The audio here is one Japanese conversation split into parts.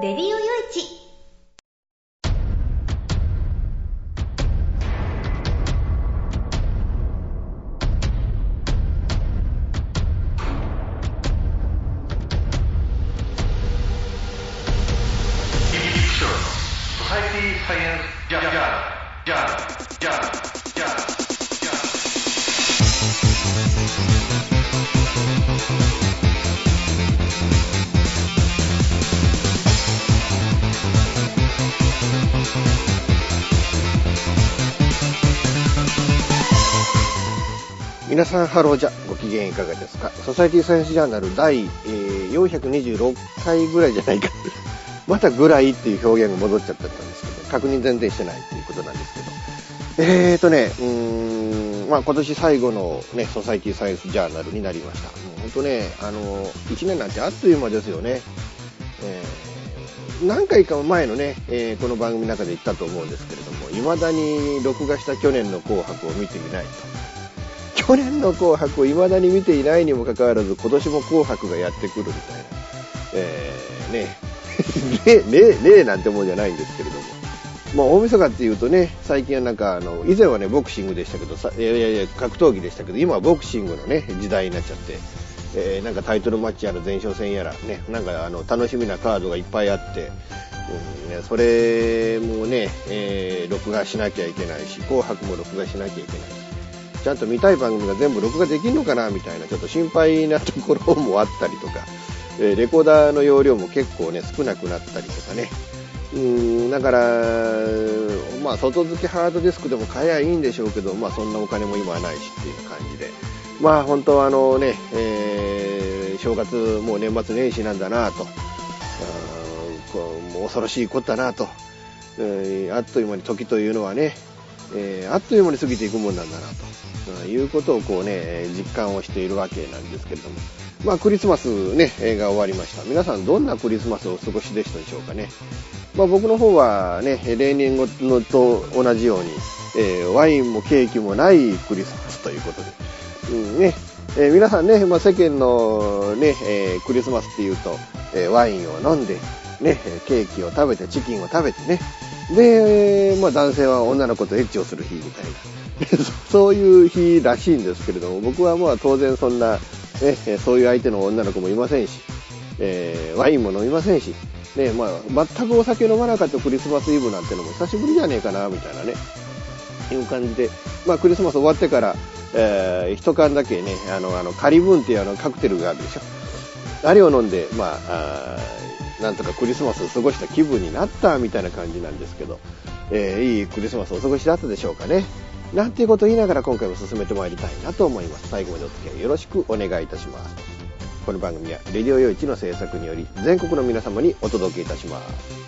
レディオよいちさんハローじゃご機嫌いかがですか？ソサイティサイエンスジャーナル第、えー、426回ぐらいじゃないか。またぐらいっていう表現が戻っちゃったんですけど確認全然してないっていうことなんですけど。えーとねうーんまあ今年最後のねソサイティサイエンスジャーナルになりました。もう本当ねあの1年なんてあっという間ですよね、えー、何回か前のね、えー、この番組の中で言ったと思うんですけれども未だに録画した去年の紅白を見てみないと。去年の紅白を未だに見ていないにもかかわらず、今年も紅白がやってくるみたいな。えー、ね、例、例、例なんてもんじゃないんですけれども。まあ、大晦日っていうとね、最近はなんか、あの、以前はね、ボクシングでしたけど、さいやいやいや、格闘技でしたけど、今はボクシングのね、時代になっちゃって、えー、なんかタイトルマッチやら前哨戦やら、ね、なんかあの、楽しみなカードがいっぱいあって、うんね、それもね、えー、録画しなきゃいけないし、紅白も録画しなきゃいけない。ちゃんと見たい番組が全部録画できるのかなみたいなちょっと心配なところもあったりとか、えレコーダーの容量も結構ね少なくなったりとかね。うんだから、まあ、外付けハードディスクでも買えばいいんでしょうけど、まあ、そんなお金も今はないしっていう感じで、まあ、本当はあのね、えー、正月、もう年末年始なんだなと、こうもう恐ろしいことだなと、えー、あっという間に時というのはね、えー、あっという間に過ぎていくもんなんだなと、いうことをこうね、実感をしているわけなんですけれども。まあクリスマスね、が終わりました。皆さんどんなクリスマスをお過ごしでしたでしょうかね。まあ僕の方はね、例年のと同じように、えー、ワインもケーキもないクリスマスということで。うんね、えー、皆さんね、まあ、世間のね、え、クリスマスっていうと、えワインを飲んで、ね、ケーキを食べて、チキンを食べてね、で、まあ男性は女の子とエッチをする日みたいな。そういう日らしいんですけれども、僕はまあ当然そんな、ね、そういう相手の女の子もいませんし、えー、ワインも飲みませんし、ね、まあ全くお酒飲まなかったクリスマスイブなんてのも久しぶりじゃねえかな、みたいなね、いう感じで、まあクリスマス終わってから、えー、一缶だけね、あの、あの、カリブンっていうあのカクテルがあるでしょ。あれを飲んで、まあ、あなんとかクリスマスを過ごした気分になったみたいな感じなんですけど、えー、いいクリスマスをお過ごしだったでしょうかね。なんていうことを言いながら今回も進めてまいりたいなと思います。最後までお付き合いよろしくお願いいたします。この番組は、レディオ用一の制作により、全国の皆様にお届けいたします。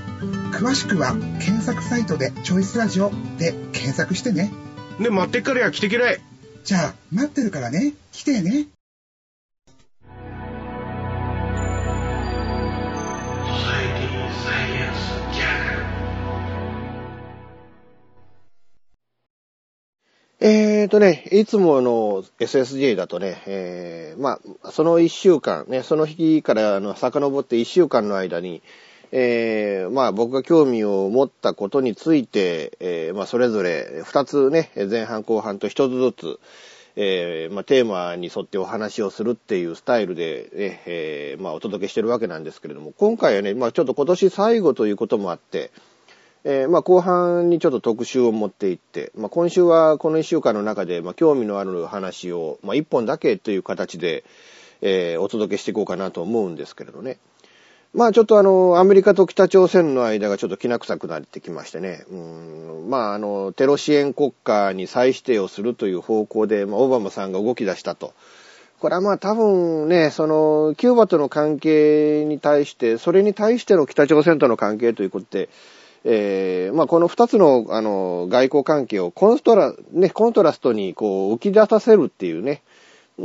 詳しくは、検索サイトでチョイスラジオで検索してね。で、待ってっからや来てけらい。じゃあ、待ってるからね。来てね。えーとね、いつもの SSJ だとね、えー、まあ、その一週間、ね、その日からあの遡って一週間の間に、えー、まあ僕が興味を持ったことについて、えー、まあそれぞれ二つね、前半後半と一つずつ、えー、まあテーマに沿ってお話をするっていうスタイルで、ね、えー、まあお届けしてるわけなんですけれども、今回はね、まあちょっと今年最後ということもあって、えー、まあ後半にちょっと特集を持っていって、まあ今週はこの一週間の中で、まあ興味のある話を、まあ一本だけという形で、えー、お届けしていこうかなと思うんですけれどね。まあちょっとあの、アメリカと北朝鮮の間がちょっときな臭くなってきましてね。うんまああの、テロ支援国家に再指定をするという方向で、まあオバマさんが動き出したと。これはまあ多分ね、その、キューバとの関係に対して、それに対しての北朝鮮との関係ということで、えー、まあこの二つの、あの、外交関係をコンストラ、ね、コントラストにこう浮き出させるっていうね、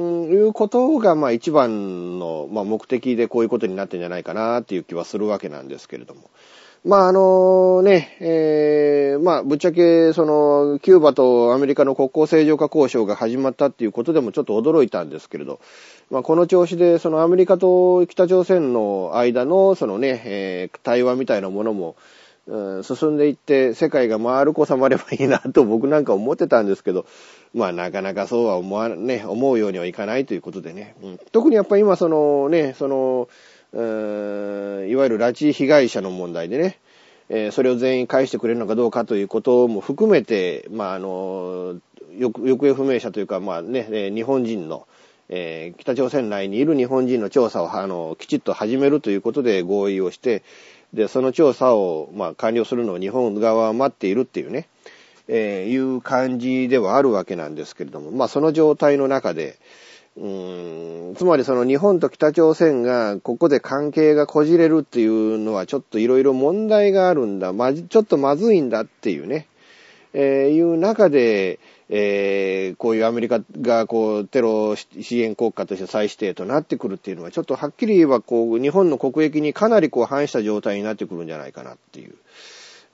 いうことが、まあ一番の、まあ目的でこういうことになってんじゃないかなっていう気はするわけなんですけれども。まああのね、えー、まあぶっちゃけそのキューバとアメリカの国交正常化交渉が始まったっていうことでもちょっと驚いたんですけれど、まあこの調子でそのアメリカと北朝鮮の間のそのね、えー、対話みたいなものも、うん、進んでいって世界が丸く収まればいいなと僕なんか思ってたんですけど、まあなかなかそうは思わね、思うようにはいかないということでね。うん、特にやっぱり今そのね、その、いわゆる拉致被害者の問題でね、えー、それを全員返してくれるのかどうかということも含めて、まああの、行方不明者というか、まあね、日本人の、えー、北朝鮮内にいる日本人の調査を、あの、きちっと始めるということで合意をして、で、その調査を、まあ、完了するのを日本側は待っているっていうね、え、いう感じではあるわけなんですけれども、まあその状態の中で、うーんつまりその日本と北朝鮮がここで関係がこじれるっていうのはちょっといろいろ問題があるんだ、ま、ちょっとまずいんだっていうね、えー、いう中で、えー、こういうアメリカがこうテロ支援国家として再指定となってくるっていうのはちょっとはっきり言えばこう日本の国益にかなりこう反した状態になってくるんじゃないかなっていう。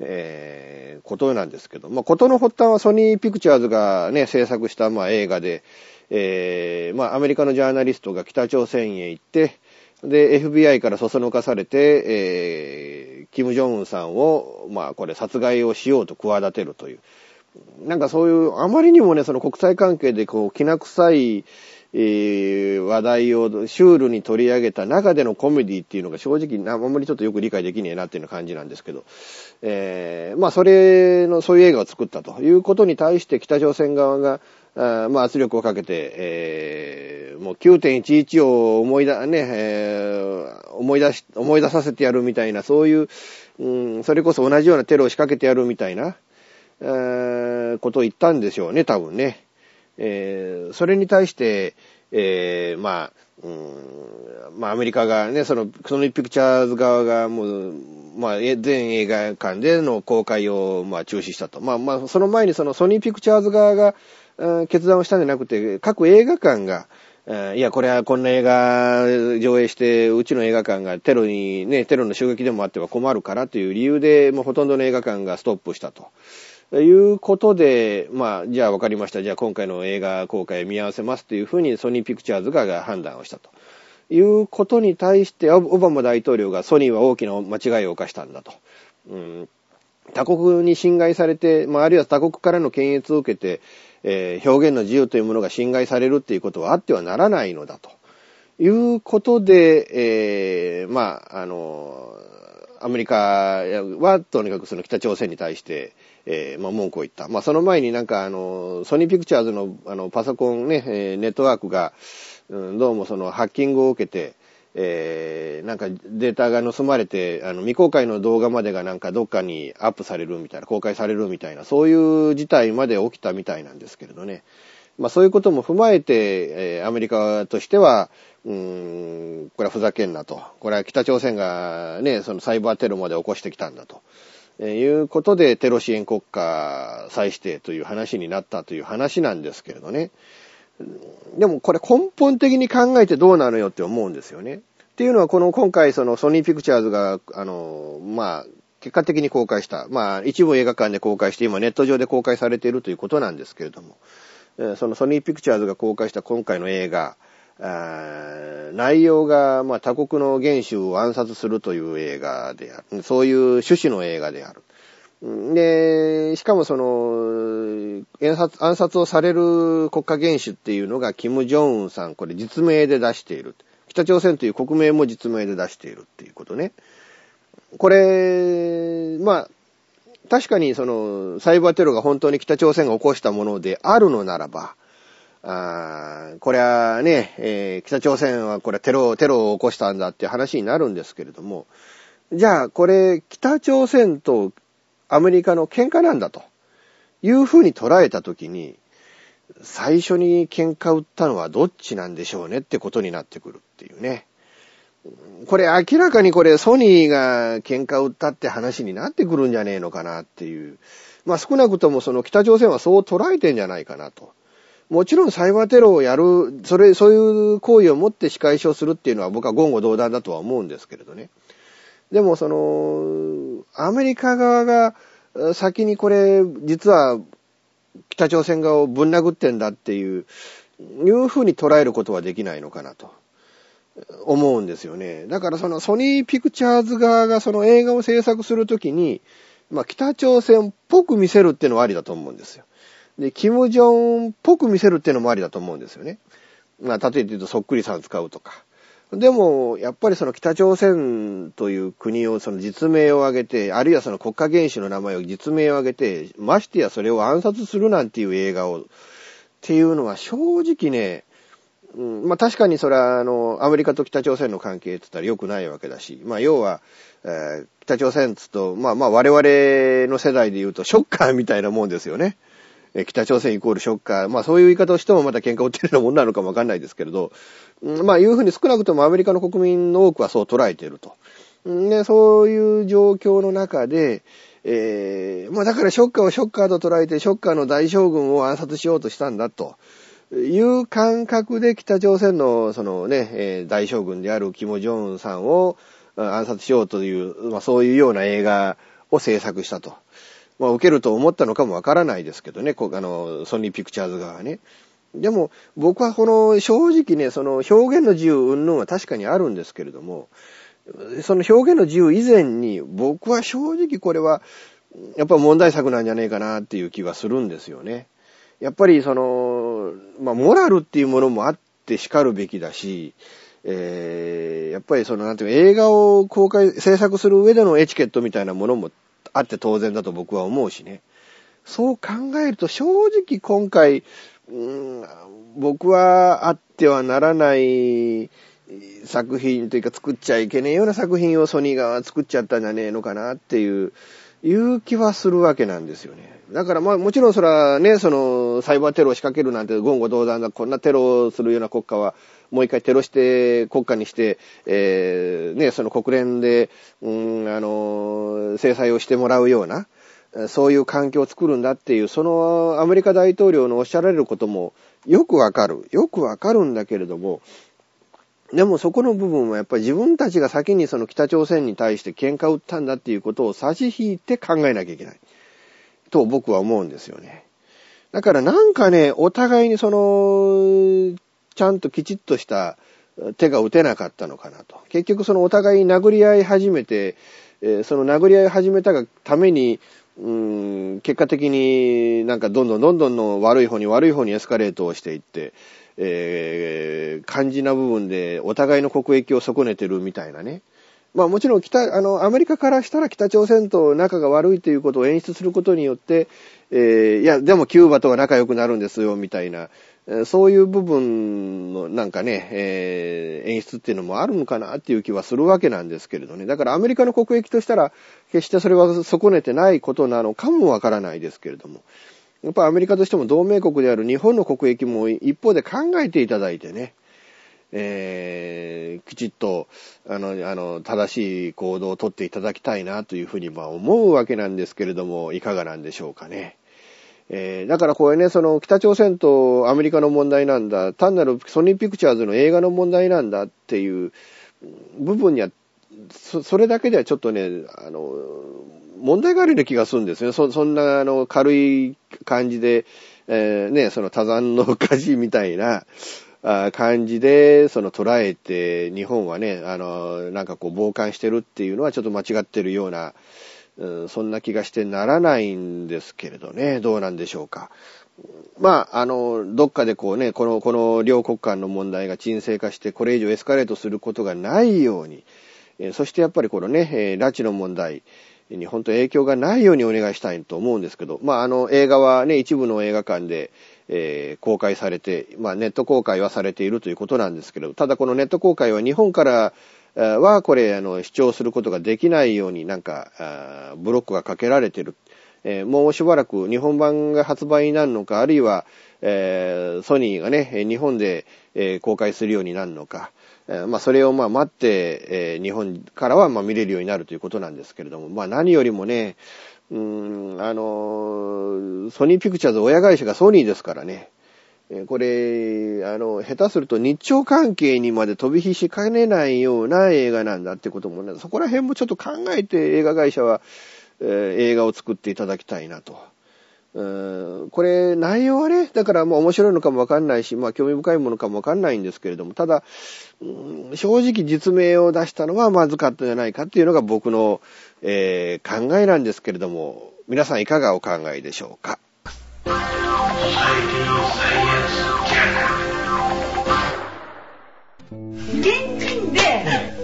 えー、ことなんですけど、まあ、ことの発端はソニーピクチャーズがね、制作した、まあ、映画で、えー、まあ、アメリカのジャーナリストが北朝鮮へ行って、で、FBI からそそのかされて、えー、キム・ジョンウンさんを、まあ、これ殺害をしようと企てるという。なんかそういう、あまりにもね、その国際関係でこう、きな臭い、えー、話題をシュールに取り上げた中でのコメディっていうのが正直あんまりちょっとよく理解できねえなっていう感じなんですけど、えー、まあそれの、そういう映画を作ったということに対して北朝鮮側が、あまあ圧力をかけて、えー、もう9.11を思い出、ね、えー、思い出し、思い出させてやるみたいな、そういう、うん、それこそ同じようなテロを仕掛けてやるみたいな、えー、ことを言ったんでしょうね、多分ね。えー、それに対して、えー、まあ、うん、まあアメリカがね、その、ソニーピクチャーズ側がもう、まあ、全映画館での公開を、まあ、中止したと。まあまあ、その前にそのソニーピクチャーズ側が、うん、決断をしたんじゃなくて、各映画館が、いや、これはこんな映画上映して、うちの映画館がテロに、ね、テロの襲撃でもあっては困るからという理由で、もうほとんどの映画館がストップしたと。いうことで、まあ、じゃあ分かりました。じゃあ今回の映画公開を見合わせますというふうにソニーピクチャーズが判断をしたと。いうことに対して、オバマ大統領がソニーは大きな間違いを犯したんだと。うん、他国に侵害されて、まあ、あるいは他国からの検閲を受けて、えー、表現の自由というものが侵害されるっていうことはあってはならないのだと。いうことで、えー、まあ、あの、アメリカはとにかくその北朝鮮に対して、えー、まあ、文句を言った。まあ、その前になんかあの、ソニーピクチャーズのあの、パソコンね、え、ネットワークが、うん、どうもそのハッキングを受けて、えー、なんかデータが盗まれて、あの、未公開の動画までがなんかどっかにアップされるみたいな、公開されるみたいな、そういう事態まで起きたみたいなんですけれどね。まあそういうことも踏まえて、えーアメリカとしては、うん、これはふざけんなと。これは北朝鮮がね、そのサイバーテロまで起こしてきたんだと。えいうことでテロ支援国家再指定という話になったという話なんですけれどね。でもこれ根本的に考えてどうなのよって思うんですよね。っていうのはこの今回そのソニーピクチャーズが、あの、まあ、結果的に公開した。まあ、一部映画館で公開して今ネット上で公開されているということなんですけれども、そのソニーピクチャーズが公開した今回の映画、内容が、まあ、他国の元首を暗殺するという映画である。そういう趣旨の映画である。で、しかもその、暗殺暗殺をされる国家元首っていうのが、キム・ジョンウンさん、これ実名で出している。北朝鮮という国名も実名で出しているっていうことね。これ、まあ、確かにその、サイバーテロが本当に北朝鮮が起こしたものであるのならば、あーこれはね、えー北朝鮮はこれテロ、テロを起こしたんだっていう話になるんですけれども、じゃあこれ北朝鮮とアメリカの喧嘩なんだというふうに捉えたときに、最初に喧嘩を売ったのはどっちなんでしょうねってことになってくるっていうね。これ明らかにこれソニーが喧嘩を売ったって話になってくるんじゃねえのかなっていう。まあ少なくともその北朝鮮はそう捉えてんじゃないかなと。もちろんサイバーテロをやる、それ、そういう行為をもって仕返しをするっていうのは僕は言語道断だとは思うんですけれどね。でもその、アメリカ側が先にこれ、実は北朝鮮側をぶん殴ってんだっていう、いうふうに捉えることはできないのかなと。思うんですよね。だからそのソニーピクチャーズ側がその映画を制作するときに、まあ北朝鮮っぽく見せるっていうのはありだと思うんですよ。で、キム・ジョンっぽく見せるっていうのもありだと思うんですよね。まあ例えて言うとそっくりさん使うとか。でも、やっぱりその北朝鮮という国をその実名を挙げて、あるいはその国家元首の名前を実名を挙げて、ましてやそれを暗殺するなんていう映画を、っていうのは正直ね、うん、まあ確かにそれはあの、アメリカと北朝鮮の関係って言ったら良くないわけだし、まあ要は、えー北朝鮮っつうと、まあまあ我々の世代で言うとショッカーみたいなもんですよね。え北朝鮮イコールショッカー。まあそういう言い方をしてもまた喧嘩を売ってるようなもんなのかもわかんないですけれど、まあいうふうに少なくともアメリカの国民の多くはそう捉えていると。うんで、そういう状況の中で、えーまあだからショッカーをショッカーと捉えて、ショッカーの大将軍を暗殺しようとしたんだと。いう感覚で北朝鮮のそのね、え大将軍であるキム・ジョンウンさんを暗殺しようという、まあそういうような映画を制作したと。まあ受けると思ったのかもわからないですけどね、こあの、ソニーピクチャーズ側ね。でも僕はこの正直ね、その表現の自由云々は確かにあるんですけれども、その表現の自由以前に僕は正直これはやっぱ問題作なんじゃねえかなっていう気はするんですよね。やっぱりその、まあ、モラルっていうものもあって叱るべきだし、えー、やっぱりその、なんていうか、映画を公開、制作する上でのエチケットみたいなものもあって当然だと僕は思うしね。そう考えると正直今回、うん僕はあってはならない作品というか作っちゃいけねえような作品をソニー側は作っちゃったんじゃねえのかなっていう、いう気はするわけなんですよね。だからまあもちろんそれはね、そのサイバーテロを仕掛けるなんて言語道断だ、こんなテロをするような国家はもう一回テロして国家にして、えー、ね、その国連で、うん、あの、制裁をしてもらうような、そういう環境を作るんだっていう、そのアメリカ大統領のおっしゃられることもよくわかる。よくわかるんだけれども、でもそこの部分はやっぱり自分たちが先にその北朝鮮に対して喧嘩を売ったんだっていうことを差し引いて考えなきゃいけない。と僕は思うんですよね。だからなんかね、お互いにその、ちゃんときちっとした手が打てなかったのかなと。結局そのお互い殴り合い始めて、えその殴り合い始めたがために、うん、結果的になんかどんどんどんどんの悪い方に悪い方にエスカレートをしていって、えー、肝心な部分でお互いの国益を損ねてるみたいなね。まあもちろん北、あの、アメリカからしたら北朝鮮と仲が悪いということを演出することによって、えー、いや、でもキューバとは仲良くなるんですよ、みたいな、そういう部分のなんかね、えー演出っていうのもあるのかなっていう気はするわけなんですけれどね。だからアメリカの国益としたら、決してそれは損ねてないことなのかもわからないですけれども。やっぱアメリカとしても同盟国である日本の国益も一方で考えていただいてね、えー、きちっと、あの、あの、正しい行動をとっていただきたいなというふうに、まあ思うわけなんですけれども、いかがなんでしょうかね。えー、だからこれね、その北朝鮮とアメリカの問題なんだ、単なるソニーピクチャーズの映画の問題なんだっていう部分には、そそれだけではちょっとね、あの、問題があるような気がするんですね。そそんなあの軽い感じで、えー、ね、その多山の火事みたいな、感じで、その捉えて、日本はね、あの、なんかこう傍観してるっていうのはちょっと間違ってるような、そんな気がしてならないんですけれどね、どうなんでしょうか。まあ、あの、どっかでこうね、この、この両国間の問題が沈静化して、これ以上エスカレートすることがないように、そしてやっぱりこのね、拉致の問題に本当影響がないようにお願いしたいと思うんですけど、まあ、あの、映画はね、一部の映画館で、えー、公開されて、まあ、ネット公開はされているということなんですけど、ただこのネット公開は日本からはこれ、あの、主張することができないようになんか、ブロックがかけられてる。えー、もうしばらく日本版が発売になるのか、あるいは、えー、ソニーがね、日本で、えー、公開するようになるのか、え、まあ、それをまあ待って、え、日本からはまあ見れるようになるということなんですけれども、まあ、何よりもね、うん、あの、ソニーピクチャーズ親会社がソニーですからね、これ、あの、下手すると日朝関係にまで飛び火しかねないような映画なんだってこともね、そこら辺もちょっと考えて映画会社は、えー、映画を作っていただきたいなと。うんこれ、内容はね、だからもう面白いのかもわかんないし、まあ興味深いものかもわかんないんですけれども、ただ、うん正直実名を出したのはまずかったんじゃないかっていうのが僕の、えー、考えなんですけれども、皆さんいかがお考えでしょうか？現金で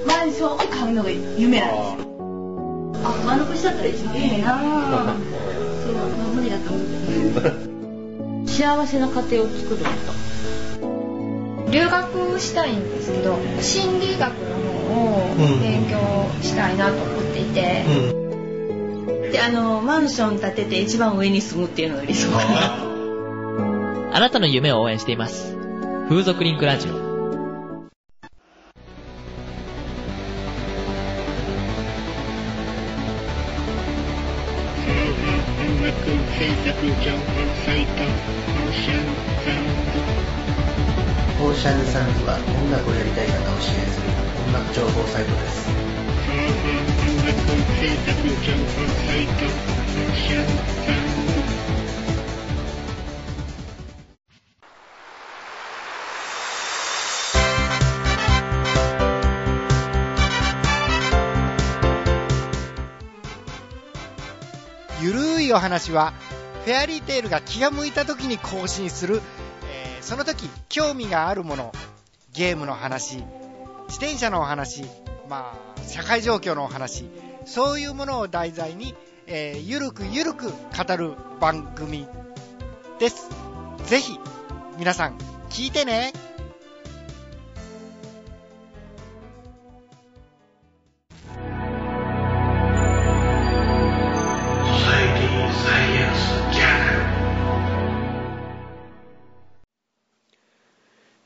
マンションを買うのが夢なんですよ。あ、丸腰だったら一番いいなそ無理だと思って。幸せな家庭を作ると。留学したいんですけど心理学の方を勉強したいなと思っていて、で、あの、マンション建てて一番上に住むっていうのが理想かな。あなたの夢を応援しています。風俗リンクラジオ。オーシャンサンズは音楽をやりたい方を支援する音楽情報サイトです。ゆるいお話はフェアリーテールが気が向いた時に更新する、えーその時興味があるものゲームの話自転車のお話まあ社会状況のお話。そういうものを題材に、えーゆるくゆるく語る番組です。ぜひ皆さん聞いてね。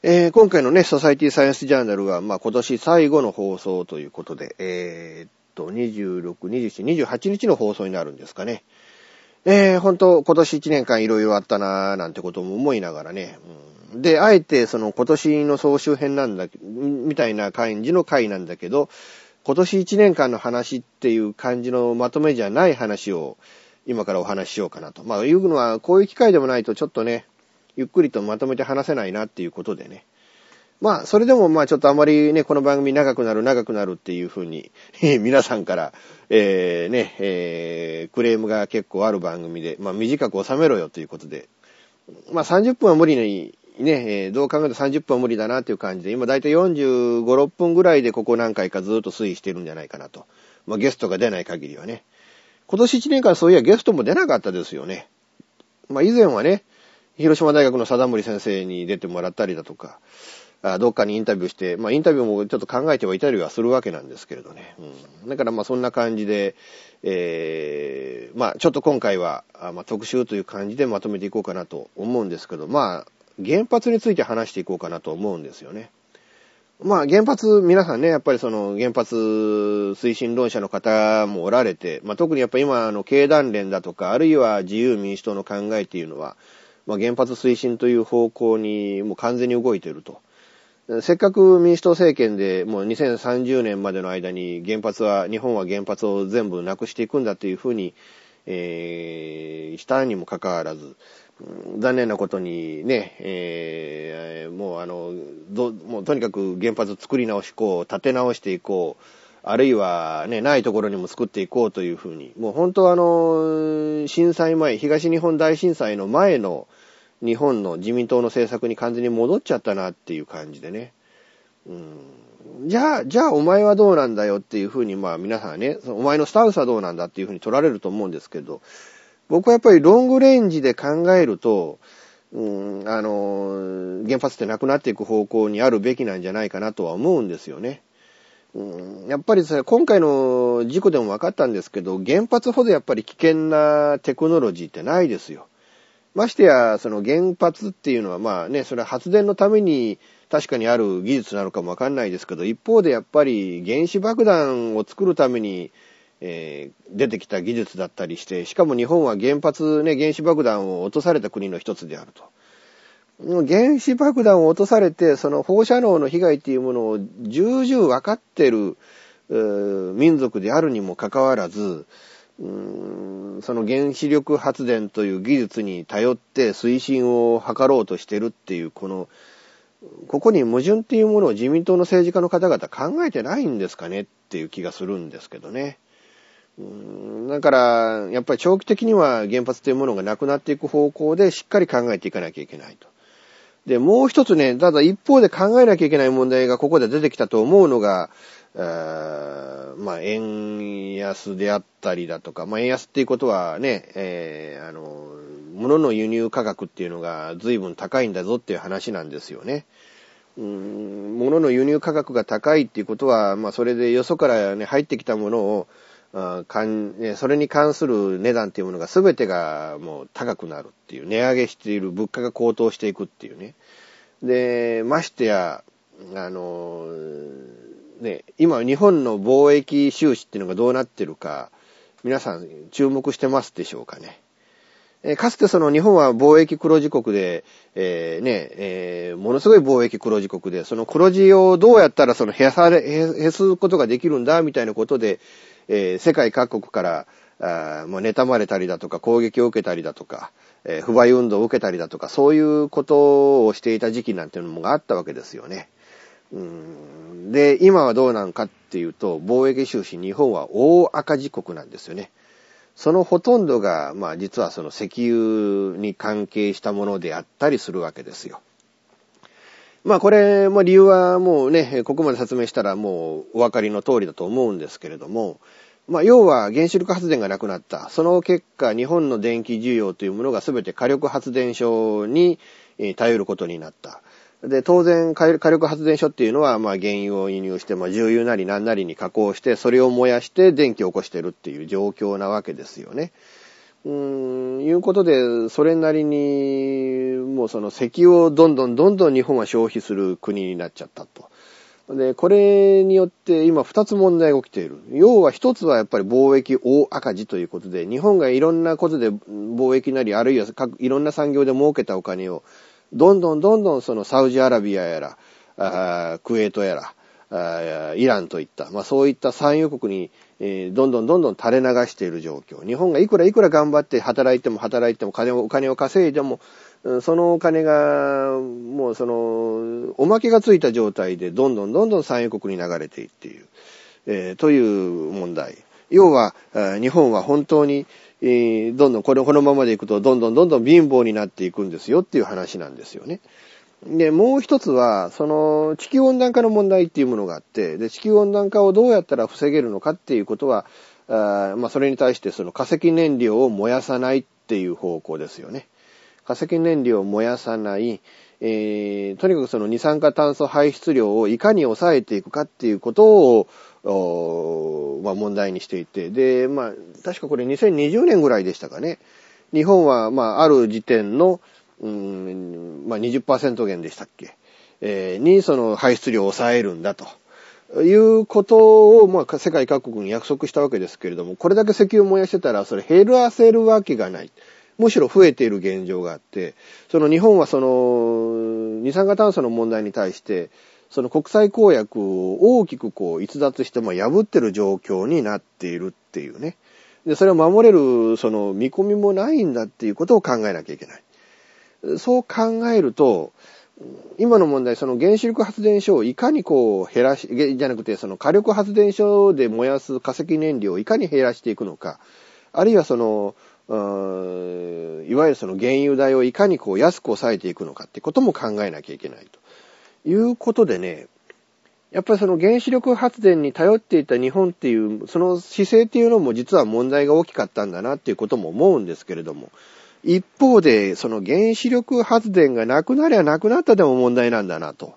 えー今回のね、ソサイティサイエンスジャーナルは、まあ、今年最後の放送ということで、えーっと、26、27、28日の放送になるんですかね。えー、本当今年1年間いろいろあったなーなんてことも思いながらね。うんで、あえてその今年の総集編なんだ、みたいな感じの回なんだけど、今年1年間の話っていう感じのまとめじゃない話を今からお話ししようかなと。まあ、言うのはこういう機会でもないとちょっとね、ゆっくりとまとめて話せないなっていうことでね。まあ、それでもまあちょっとあまりね、この番組長くなる長くなるっていうふうに、皆さんから、えーね、えークレームが結構ある番組で、まあ短く収めろよということで、まあ30分は無理に、ね、えーどう考えても30分は無理だなっていう感じで、今だいたい45、6分ぐらいでここ何回かずっと推移してるんじゃないかなと。まあゲストが出ない限りはね。今年1年間そういやゲストも出なかったですよね。まあ以前はね、広島大学の貞森先生に出てもらったりだとか、どっかにインタビューして、まあインタビューもちょっと考えてはいたりはするわけなんですけれどね。うん。だからまあそんな感じで、えー、まあちょっと今回は、まあ特集という感じでまとめていこうかなと思うんですけど、まあ原発について話していこうかなと思うんですよね。まあ原発、皆さんね、やっぱりその原発推進論者の方もおられて、まあ特にやっぱ今の経団連だとか、あるいは自由民主党の考えっていうのは、まあ原発推進という方向にもう完全に動いていると。せっかく民主党政権でもう2030年までの間に原発は、日本は原発を全部なくしていくんだというふうに、えー、したにもかかわらず、残念なことにね、えー、もうあの、ど、もうとにかく原発作り直しこう、建て直していこう、あるいはね、ないところにも作っていこうというふうに、もう本当あの、震災前、東日本大震災の前の日本の自民党の政策に完全に戻っちゃったなっていう感じでね。うん、じゃあ、じゃあお前はどうなんだよっていうふうに、まあ皆さんね、お前のスタンスはどうなんだっていうふうに取られると思うんですけど、僕はやっぱりロングレンジで考えると、うん、あの、原発ってなくなっていく方向にあるべきなんじゃないかなとは思うんですよね。やっぱりさ、今回の事故でも分かったんですけど、原発ほどやっぱり危険なテクノロジーってないですよ。ましてや、その原発っていうのはまあね、それは発電のために確かにある技術なのかもわかんないですけど、一方でやっぱり原子爆弾を作るためにえー、出てきた技術だったりして、しかも日本は原発ね、原子爆弾を落とされた国の一つであると。原子爆弾を落とされて、その放射能の被害っていうものを重々分かってる、民族であるにもかかわらず、その原子力発電という技術に頼って推進を図ろうとしてるっていう、この、ここに矛盾っていうものを自民党の政治家の方々考えてないんですかねっていう気がするんですけどね。だから、やっぱり長期的には原発というものがなくなっていく方向でしっかり考えていかなきゃいけないと。で、もう一つね、ただ一方で考えなきゃいけない問題がここで出てきたと思うのが、あまあ、円安であったりだとか、まあ、円安っていうことはね、えー、あの、物の輸入価格っていうのが随分高いんだぞっていう話なんですよね。うん、物の輸入価格が高いっていうことは、まあ、それでよそからね、入ってきたものを、かんそれに関する値段っていうものが全てがもう高くなるっていう、値上げしている物価が高騰していくっていうね。で、ましてや、あの、ね、今日本の貿易収支っていうのがどうなってるか、皆さん注目してますでしょうかね。かつてその日本は貿易黒字国で、えー、ね、えー、ものすごい貿易黒字国で、その黒字をどうやったらその減され、減すことができるんだ、みたいなことで、えー、世界各国から、あもう妬まれたりだとか、攻撃を受けたりだとか、えー、不買運動を受けたりだとか、そういうことをしていた時期なんていうのもあったわけですよね。うんで、今はどうなんかっていうと、貿易収支日本は大赤字国なんですよね。そのほとんどが、まあ実はその石油に関係したものであったりするわけですよ。まあこれ、まあ理由はもうね、ここまで説明したらもうお分かりの通りだと思うんですけれども、まあ要は原子力発電がなくなった。その結果、日本の電気需要というものが全て火力発電所に頼ることになった。で、当然火力発電所っていうのは、まあ原油を輸入して、まあ重油なり何なりに加工して、それを燃やして電気を起こしてるっていう状況なわけですよね。うーん、いうことで、それなりに、もうその石油をどんどんどんどん日本は消費する国になっちゃったと。で、これによって今二つ問題が起きている。要は一つはやっぱり貿易大赤字ということで、日本がいろんなことで貿易なり、あるいはいろんな産業で儲けたお金を、どんどんどんどんそのサウジアラビアやら、クウェートやら、イランといった、まあそういった産油国に、えー、どんどんどんどん垂れ流している状況。日本がいくらいくら頑張って働いても働いても金を、お金を稼いでも、そのお金が、もうその、おまけがついた状態でどんどんどんどん産油国に流れていっている、えー、という問題。要は、日本は本当に、えー、どんどんこれ、このままでいくと、どんどんどんどん貧乏になっていくんですよっていう話なんですよね。で、もう一つは、その、地球温暖化の問題っていうものがあって、で、地球温暖化をどうやったら防げるのかっていうことは、あまあ、それに対してその化石燃料を燃やさないっていう方向ですよね。化石燃料を燃やさない、えー、とにかくその二酸化炭素排出量をいかに抑えていくかっていうことを、まあ、問題にしていて、で、まあ、確かこれ2020年ぐらいでしたかね。日本は、まあ、ある時点の、うん、まあ20%減でしたっけ、えー、にその排出量を抑えるんだと。いうことを、まあ、世界各国に約束したわけですけれども、これだけ石油を燃やしてたら、それ減らせるわけがない。むしろ増えている現状があって、その日本はその、二酸化炭素の問題に対して、その国際公約を大きくこう逸脱して、まあ、破ってる状況になっているっていうね。で、それを守れる、その見込みもないんだっていうことを考えなきゃいけない。そう考えると、今の問題、その原子力発電所をいかにこう減らし、じゃなくて、その火力発電所で燃やす化石燃料をいかに減らしていくのか、あるいはその、いわゆるその原油代をいかにこう安く抑えていくのかってことも考えなきゃいけないと。いうことでね、やっぱりその原子力発電に頼っていた日本っていう、その姿勢っていうのも実は問題が大きかったんだなっていうことも思うんですけれども、一方で、その原子力発電がなくなりゃなくなったでも問題なんだなと。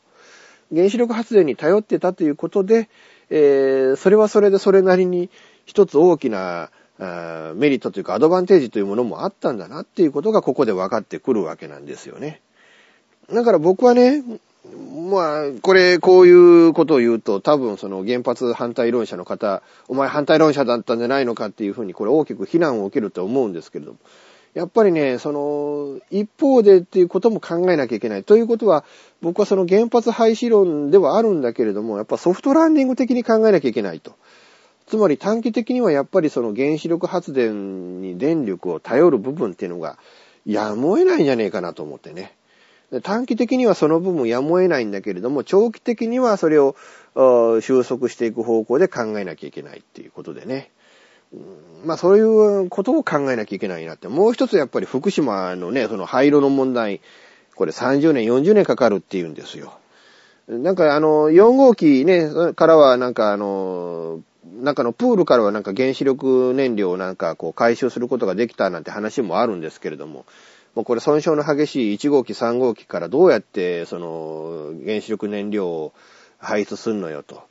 原子力発電に頼ってたということで、えー、それはそれでそれなりに一つ大きなメリットというかアドバンテージというものもあったんだなっていうことがここで分かってくるわけなんですよね。だから僕はね、まあ、これ、こういうことを言うと、多分その原発反対論者の方、お前反対論者だったんじゃないのかっていうふうに、これ大きく非難を受けると思うんですけれども、やっぱりね、その、一方でっていうことも考えなきゃいけない。ということは、僕はその原発廃止論ではあるんだけれども、やっぱソフトランディング的に考えなきゃいけないと。つまり短期的にはやっぱりその原子力発電に電力を頼る部分っていうのがやむを得ないんじゃねえかなと思ってね。短期的にはその部分やむを得ないんだけれども、長期的にはそれを収束していく方向で考えなきゃいけないっていうことでね。まあそういうことを考えなきゃいけないなって。もう一つやっぱり福島のね、その廃炉の問題、これ30年、40年かかるっていうんですよ。なんかあの、4号機ね、からはなんかあの、中のプールからはなんか原子力燃料をなんかこう回収することができたなんて話もあるんですけれども、もうこれ損傷の激しい1号機3号機からどうやってその原子力燃料を排出すんのよと。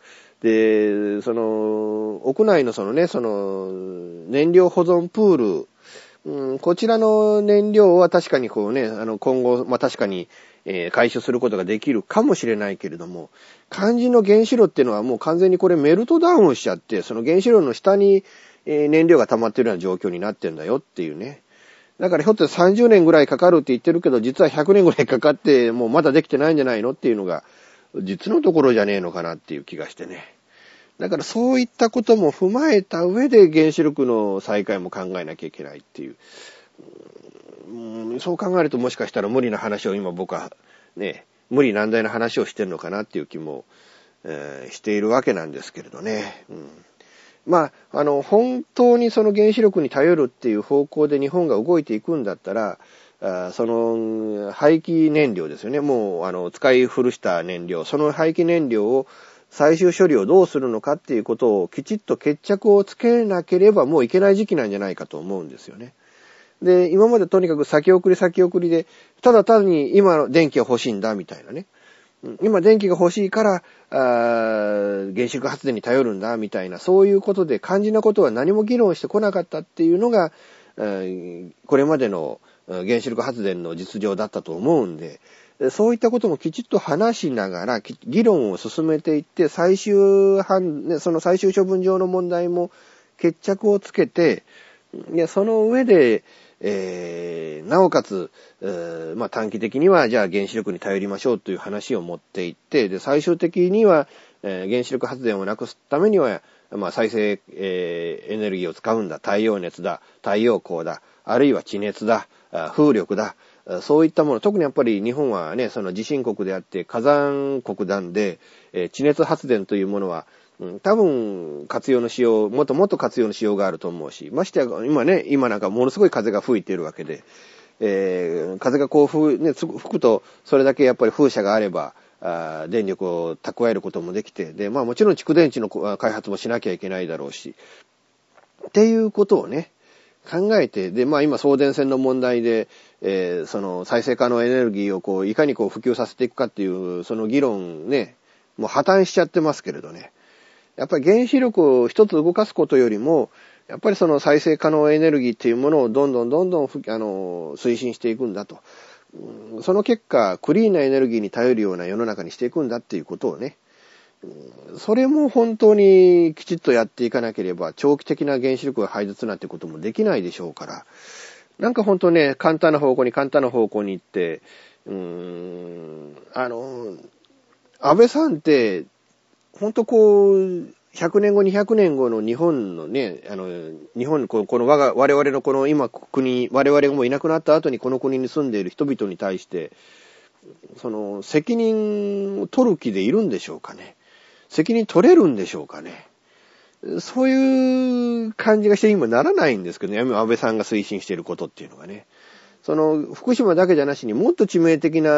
で、その、屋内のそのね、その、燃料保存プール、うん、こちらの燃料は確かにこうね、あの、今後、まあ、確かに、えー、回収することができるかもしれないけれども、肝心の原子炉っていうのはもう完全にこれメルトダウンしちゃって、その原子炉の下に、えー、燃料が溜まってるような状況になってんだよっていうね。だからひょっと30年ぐらいかかるって言ってるけど、実は100年ぐらいかかって、もうまだできてないんじゃないのっていうのが、実のところじゃねえのかなっていう気がしてね。だからそういったことも踏まえた上で原子力の再開も考えなきゃいけないっていう。うん、そう考えるともしかしたら無理な話を今僕はね、無理難題な話をしてるのかなっていう気も、えー、しているわけなんですけれどね。うんまあ、あの、本当にその原子力に頼るっていう方向で日本が動いていくんだったら、その廃棄燃料ですよね。もう、あの、使い古した燃料、その廃棄燃料を最終処理をどうするのかっていうことをきちっと決着をつけなければもういけない時期なんじゃないかと思うんですよね。で、今までとにかく先送り先送りで、ただ単に今の電気が欲しいんだみたいなね。今電気が欲しいから、あ原子力発電に頼るんだみたいな、そういうことで肝心なことは何も議論してこなかったっていうのが、これまでの原子力発電の実情だったと思うんで、そういったこともきちっと話しながら、議論を進めていって、最終判、その最終処分上の問題も決着をつけて、でその上で、えー、なおかつ、えー、まあ、短期的には、じゃあ原子力に頼りましょうという話を持っていって、で、最終的には、えー、原子力発電をなくすためには、まあ、再生、え、エネルギーを使うんだ。太陽熱だ。太陽光だ。あるいは地熱だ。風力だ。そういったもの、特にやっぱり日本はね、その地震国であって火山国なんで、地熱発電というものは、多分活用のしよう、もっともっと活用のしようがあると思うし、ましてや今ね、今なんかものすごい風が吹いているわけで、えー、風がこう吹,、ね、吹くと、それだけやっぱり風車があれば、電力を蓄えることもできて、で、まあもちろん蓄電池の開発もしなきゃいけないだろうし、っていうことをね、考えて、で、まあ今送電線の問題で、えー、その再生可能エネルギーをこう、いかにこう普及させていくかっていう、その議論ね、もう破綻しちゃってますけれどね。やっぱり原子力を一つ動かすことよりも、やっぱりその再生可能エネルギーっていうものをどんどんどんどんあの推進していくんだと。その結果、クリーンなエネルギーに頼るような世の中にしていくんだっていうことをね、それも本当にきちっとやっていかなければ、長期的な原子力が廃絶なんてこともできないでしょうから、なんか本当ね、簡単な方向に簡単な方向に行って、うーん、あの、安倍さんって、本当こう、100年後、200年後の日本のね、あの、日本、この我が、我々のこの今国、我々がもういなくなった後にこの国に住んでいる人々に対して、その、責任を取る気でいるんでしょうかね。責任取れるんでしょうかね。そういう感じがして今ならないんですけどね、安倍さんが推進していることっていうのがね。その、福島だけじゃなしにもっと致命的な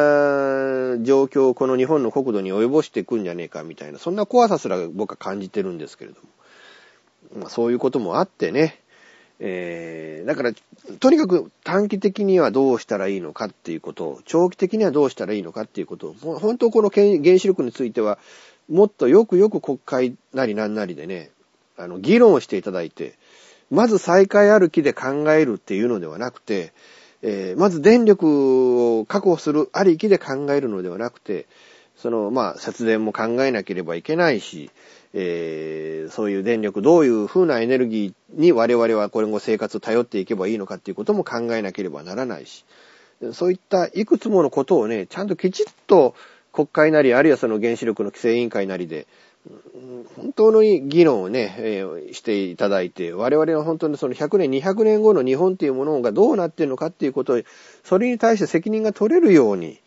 状況をこの日本の国土に及ぼしていくんじゃねえかみたいな、そんな怖さすら僕は感じてるんですけれども。まあそういうこともあってね、えー、だから、とにかく短期的にはどうしたらいいのかっていうことを、長期的にはどうしたらいいのかっていうことを、本当この原子力については、もっとよくよく国会なりなんなりでね、あの、議論をしていただいて、まず再開ある気で考えるっていうのではなくて、えー、まず電力を確保するありきで考えるのではなくて、その、まあ、節電も考えなければいけないし、えー、そういう電力、どういう風なエネルギーに我々はこれ後生活を頼っていけばいいのかっていうことも考えなければならないし、そういったいくつものことをね、ちゃんときちっと国会なり、あるいはその原子力の規制委員会なりで、本当の議論をね、えー、していただいて、我々は本当にその100年、200年後の日本っていうものがどうなっているのかっていうことを、それに対して責任が取れるように、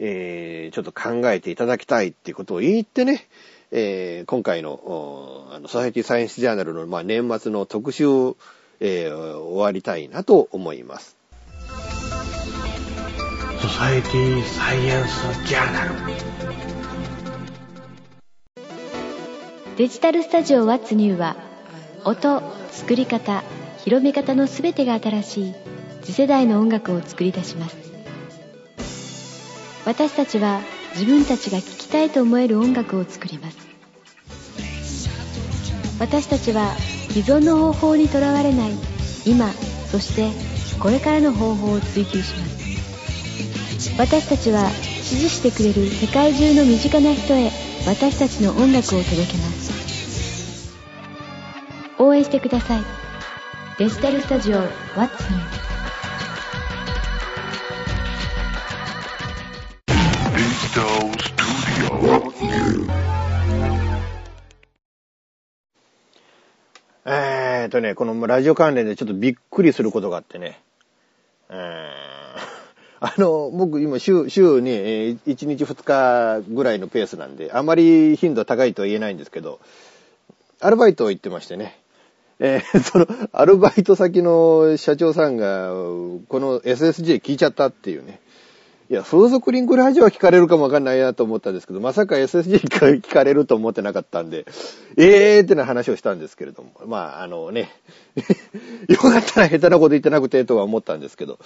えー、ちょっと考えていただきたいっていうことを言ってね、えー、今回の、あの、ソサイティサイエンスジャーナルの、まあ、年末の特集、えー、終わりたいなと思います。ソサエティサイエンスジャーナルデジタルスタジオ What's New は音、作り方、広め方のすべてが新しい次世代の音楽を作り出します。私たちは自分たちが聴きたいと思える音楽を作ります。私たちは既存の方法にとらわれない今そしてこれからの方法を追求します。私たちは支持してくれる世界中の身近な人へ私たちの音楽を届けます。応援してください。デジタルスタジオ What's New えーとね、このラジオ関連でちょっとびっくりすることがあってね、えーあの、僕今週、週に、1日2日ぐらいのペースなんで、あまり頻度高いとは言えないんですけど、アルバイトを行ってましてね。えー、その、アルバイト先の社長さんが、この SSJ 聞いちゃったっていうね。いや、風俗リンクラジオは聞かれるかもわかんないなと思ったんですけど、まさか SSG 聞かれると思ってなかったんで、ええーってな話をしたんですけれども、まあ、あのね、よかったら下手なこと言ってなくてとは思ったんですけど、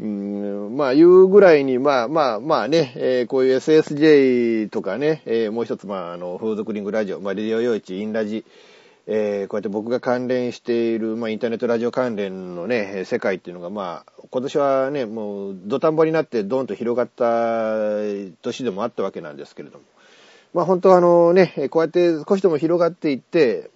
うん、まあ、言うぐらいに、まあまあまあね、えー、こういう SSJ とかね、えー、もう一つ、まあ、あの、風俗リンクラジオ、まあ、レディオ用地、インラジ、えー、こうやって僕が関連している、まあ、インターネットラジオ関連のね、世界っていうのが、まあ、今年はね、もう、土壇場になってドンと広がった年でもあったわけなんですけれども。まあ、本当はあのね、こうやって少しでも広がっていって、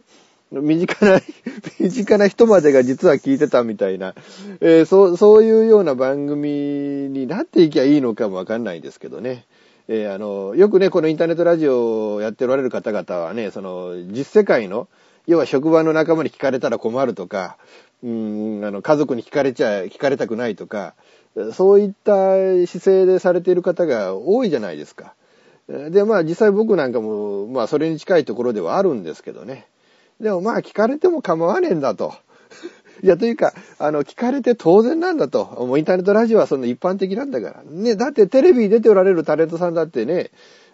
身近な、身近な人までが実は聞いてたみたいな、えー、そう、そういうような番組になっていきゃいいのかもわかんないんですけどね。えー、あの、よくね、このインターネットラジオをやっておられる方々はね、その、実世界の、要は職場の仲間に聞かれたら困るとか、うん、あの、家族に聞かれちゃ、聞かれたくないとか、そういった姿勢でされている方が多いじゃないですか。で、まあ実際僕なんかも、まあそれに近いところではあるんですけどね。でもまあ聞かれても構わねえんだと。いや、というか、あの、聞かれて当然なんだと。もうインターネットラジオはその一般的なんだから。ね、だってテレビに出ておられるタレントさんだってね、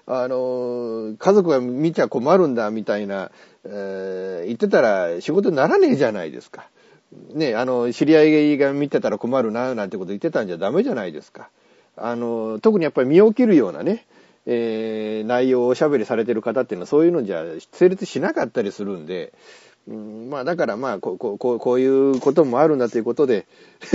あの、家族が見ちゃ困るんだ、みたいな、えー、言ってたら仕事にならねえじゃないですか。ね、あの、知り合いが見てたら困るな、なんてこと言ってたんじゃダメじゃないですか。あの、特にやっぱり身を切るようなね、えー、内容をおしゃべりされてる方っていうのはそういうのじゃ成立しなかったりするんで、うん、まあだからまあここここういうこともあるんだということで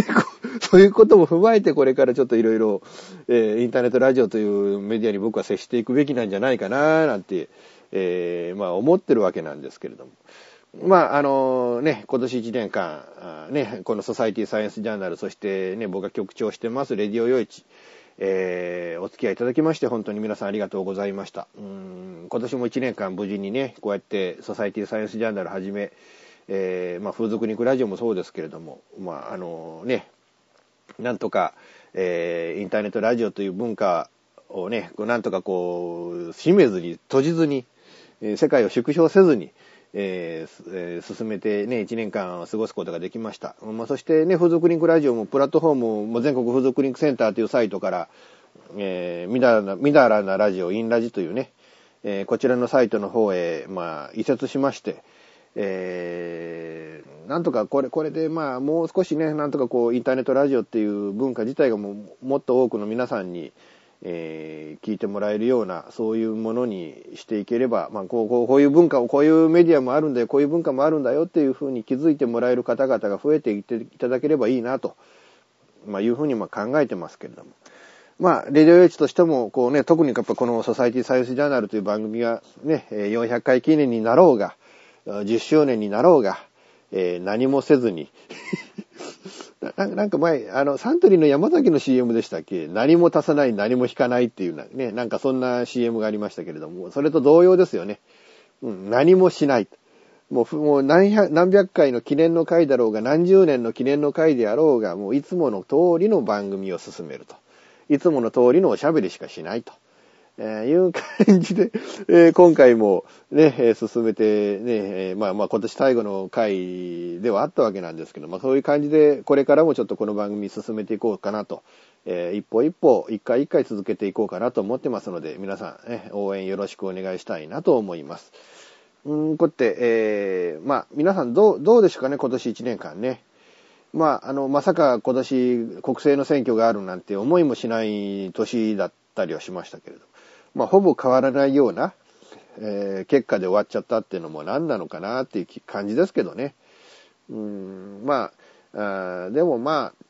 そういうことも踏まえてこれからちょっといろいろえインターネットラジオというメディアに僕は接していくべきなんじゃないかななんて、えー、まあ思ってるわけなんですけれども。まあ、あのね、今年1年間、ね、このソサイティサイエンスジャーナル、そしてね、僕が局長してます、レディオヨイチ、えー、お付き合いいただきまして、本当に皆さんありがとうございました。うん、今年も1年間無事にね、こうやってソサイティサイエンスジャーナルはじめ、えー、まあ、風俗肉ラジオもそうですけれども、まあ、あのね、なんとか、えー、インターネットラジオという文化をね、なんとかこう、閉めずに、閉じずに、世界を縮小せずに、えーえー、進めてね、1年間過ごすことができました。まあ、そしてね、風俗リンクラジオもプラットフォームも全国風俗リンクセンターというサイトから、えー、みだらな、みだらなラジオ、インラジというね、えー、こちらのサイトの方へ、まあ、移設しまして、えー、なんとかこれ、これでまあ、もう少しね、なんとかこう、インターネットラジオっていう文化自体がも、もっと多くの皆さんに、えー、聞いてもらえるような、そういうものにしていければ、まあ、こう、こうこういう文化を、こういうメディアもあるんだよ、こういう文化もあるんだよっていうふうに気づいてもらえる方々が増えていっていただければいいなと、まあ、いうふうにま考えてますけれども。まあ、レディオエッジとしても、こうね、特にやっぱこのソサイティサイエンスジャーナルという番組がね、400回記念になろうが、10周年になろうが、えー、何もせずに なんか前、あの、サントリーの山崎の CM でしたっけ？何も足さない、何も引かないっていうね、なんかそんな CM がありましたけれども、それと同様ですよね。うん、何もしない。もう、もう何百、何百回の記念の回だろうが、何十年の記念の回であろうが、もういつもの通りの番組を進めると。いつもの通りのおしゃべりしかしないと。えー、いう感じで、えー、今回もね、えー、進めてね、え、まあまあ今年最後の回ではあったわけなんですけど、まあそういう感じでこれからもちょっとこの番組進めていこうかなと、え、一歩一歩、一回一回続けていこうかなと思ってますので、皆さん、ね、応援よろしくお願いしたいなと思います。うん、こうやって、え、まあ皆さんどう、どうでしょうかね、今年1年間ね。まあ、あの、まさか今年国政の選挙があるなんて思いもしない年だったりはしましたけれど。まあ、ほぼ変わらないような、えー、結果で終わっちゃったっていうのも何なのかなっていう感じですけどね。うん、まあ、あでもまあ、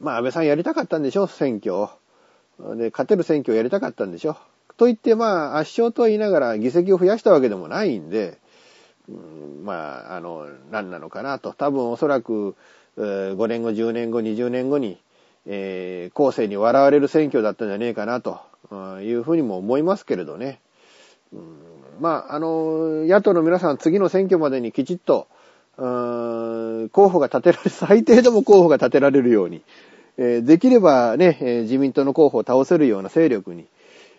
まあ、安倍さんやりたかったんでしょ、選挙で、勝てる選挙をやりたかったんでしょ。と言って、まあ、圧勝とは言いながら議席を増やしたわけでもないんで、うん、まあ、あの、何なのかなと。多分おそらく、5年後、10年後、20年後に、えー、後世に笑われる選挙だったんじゃねえかなというふうにも思いますけれどね。うん、まあ、あの、野党の皆さん次の選挙までにきちっと、候補が立てられ、最低でも候補が立てられるように、えー、できればね、えー、自民党の候補を倒せるような勢力に、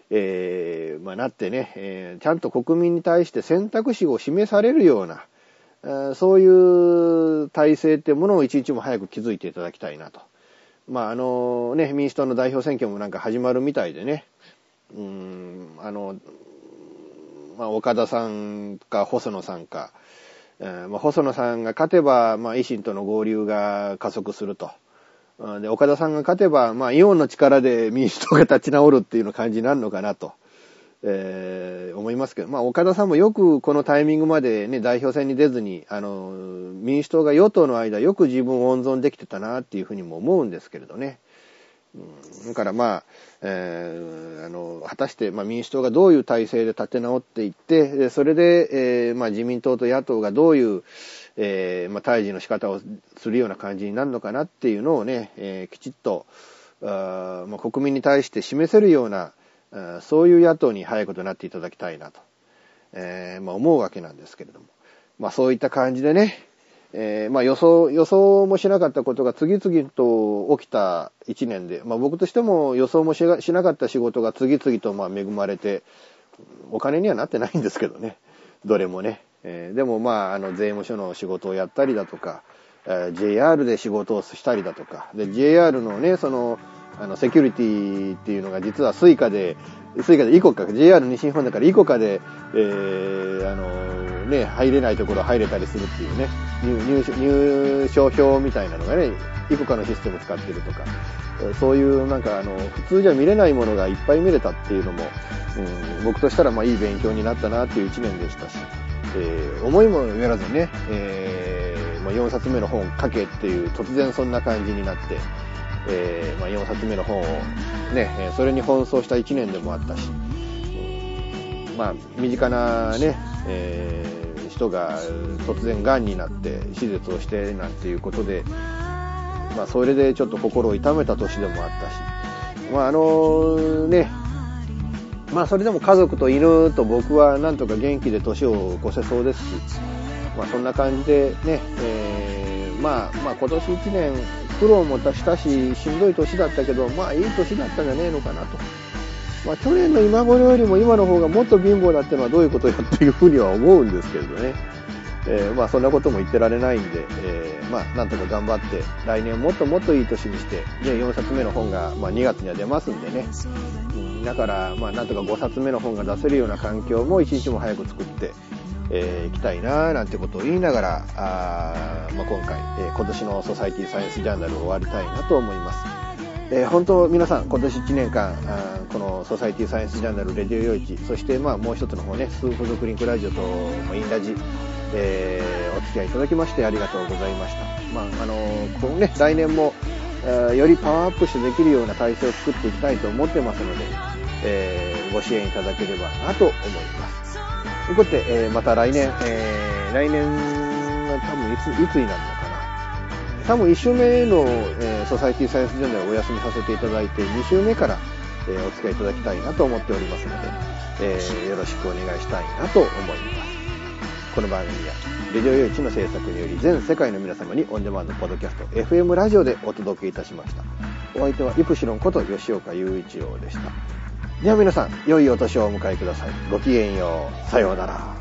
えー、まあ、なってね、えちゃんと国民に対して選択肢を示されるような、えそういう体制ってものを一日も早く築いていただきたいなと。まあ、あのね、民主党の代表選挙もなんか始まるみたいでね、うん、あの、まあ、岡田さんか細野さんか、えー、まあ、細野さんが勝てば、まあ、維新との合流が加速すると。で、岡田さんが勝てば、まあ、イオンの力で民主党が立ち直るっていうの感じになるのかなと、えー、思いますけど、まあ、岡田さんもよくこのタイミングまでね、代表選に出ずに、あの、民主党が与党の間よく自分を温存できてたなっていうふうにも思うんですけれどね。うん、だからまあ、えー、あの、果たして、まあ、民主党がどういう体制で立て直っていって、それで、えー、まあ、自民党と野党がどういう、えー、まあ、対峙の仕方をするような感じになるのかなっていうのをね、えー、きちっと、あまあ、国民に対して示せるような、そういう野党に早いことになっていただきたいなと、えー、まあ、思うわけなんですけれども。まあ、そういった感じでね、えー、まあ予想、予想もしなかったことが次々と起きた一年で、まあ僕としても予想もしなかった仕事が次々とま恵まれて、お金にはなってないんですけどね。どれもね。えー、でもまあ、あの、税務署の仕事をやったりだとか、JR で仕事をしたりだとか、で、JR のね、その、あの、セキュリティっていうのが実はスイカで、スイカでイコカ、JR 西日本だからイコカで、えー、あの、ね、入れないところ入れたりするっていうね、入入賞表みたいなのがね、イコカのシステム使ってるとか、そういうなんかあの、普通じゃ見れないものがいっぱい見れたっていうのも、うん、僕としたらまあいい勉強になったなっていう一年でしたし、えー、思いもよらずね、えー、まあ、4冊目の本書けっていう突然そんな感じになって、えー、まあ、4冊目の本をね、それに奔走した1年でもあったし、まあ、身近なね、えー、人が突然癌になって手術をしてなんていうことで、まあ、それでちょっと心を痛めた年でもあったし、まあ、あのね、まあ、それでも家族と犬と僕はなんとか元気で年を越せそうですし、まあ、そんな感じでね、えー、まあ、まあ、今年1年苦労もしたし、しんどい年だったけど、まあ、いい年だったんじゃねえのかなと。まあ、去年の今頃よりも今の方がもっと貧乏だってのはどういうことよっていうふうには思うんですけれどね。えー、まあそんなことも言ってられないんで、えー、まあなんとか頑張って、来年もっともっといい年にして、で、4冊目の本が、まあ2月には出ますんでね。うん、だから、まあなんとか5冊目の本が出せるような環境も一日も早く作って、えー、行きたいななんてことを言いながら、あまあ、今回、えー、今年のソサイティサイエンスジャーナルを終わりたいなと思います。えー、本当皆さん今年1年間あこのソサイティサイエンスジャーナルレディオ用地そしてまあもう一つの方ねスープドクリンクラジオと、インラジ、えー、お付き合いいただきましてありがとうございました。まああのー、このね来年も、よりパワーアップしてできるような体制を作っていきたいと思ってますので、えご支援いただければなと思います。ということで、えまた来年、え来年は多分いついつになるのかな多分1週目の、えー、ソサイティサイエンスジャーナルをお休みさせていただいて、2週目から、えー、お付き合いいただきたいなと思っておりますので、えー、よろしくお願いしたいなと思います。この番組は、レディオ用一の制作により全世界の皆様にオンデマンドポッドキャスト、FM ラジオでお届けいたしました。お相手はイプシロンこと吉岡雄一郎でした。では皆さん、良いお年をお迎えください。ごきげんよう。さようなら。